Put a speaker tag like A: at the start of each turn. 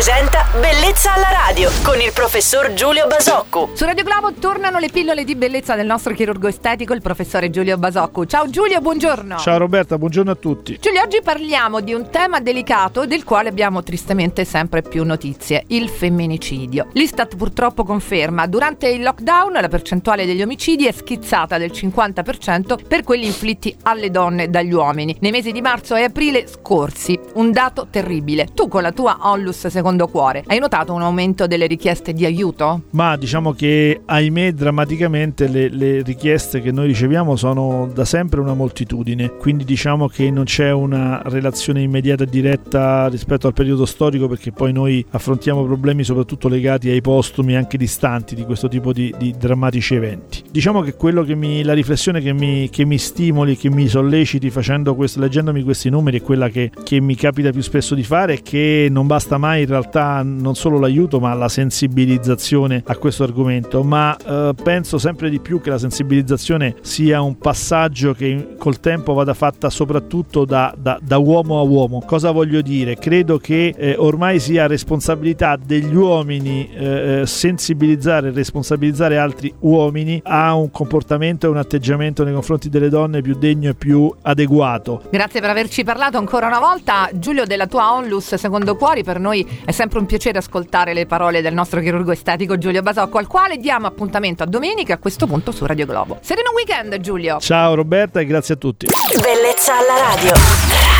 A: presenta Bellezza alla radio con il professor Giulio Basocco.
B: Su Radio Globo tornano le pillole di bellezza del nostro chirurgo estetico, il professore Giulio Basocco. Ciao Giulio, buongiorno.
C: Ciao Roberta, buongiorno a tutti.
B: Giulio, oggi parliamo di un tema delicato del quale abbiamo tristemente sempre più notizie, il femminicidio. L'Istat purtroppo conferma, durante il lockdown la percentuale degli omicidi è schizzata del 50% per quelli inflitti alle donne dagli uomini. Nei mesi di marzo e aprile scorsi, un dato terribile. Tu con la tua Onlus secondo cuore hai notato un aumento delle richieste di aiuto?
C: Ma diciamo che ahimè drammaticamente le, le richieste che noi riceviamo sono da sempre una moltitudine, quindi diciamo che non c'è una relazione immediata e diretta rispetto al periodo storico perché poi noi affrontiamo problemi soprattutto legati ai postumi anche distanti di questo tipo di, di drammatici eventi. Diciamo che quello che mi, la riflessione che mi, che mi stimoli, che mi solleciti questo, leggendomi questi numeri è quella che, che mi capita più spesso di fare è che non basta mai in realtà non solo l'aiuto ma la sensibilizzazione a questo argomento, ma eh, penso sempre di più che la sensibilizzazione sia un passaggio che col tempo vada fatta soprattutto da, da, da uomo a uomo. Cosa voglio dire? Credo che eh, ormai sia responsabilità degli uomini eh, sensibilizzare e responsabilizzare altri uomini a un comportamento e un atteggiamento nei confronti delle donne più degno e più adeguato.
B: Grazie per averci parlato ancora una volta. Giulio della tua Onlus secondo Cuori, per noi è sempre un piacere ascoltare le parole del nostro chirurgo estetico Giulio Basocco, al quale diamo appuntamento a domenica a questo punto su Radio Globo. Sereno weekend Giulio!
C: Ciao Roberta e grazie a tutti.
A: Bellezza alla radio.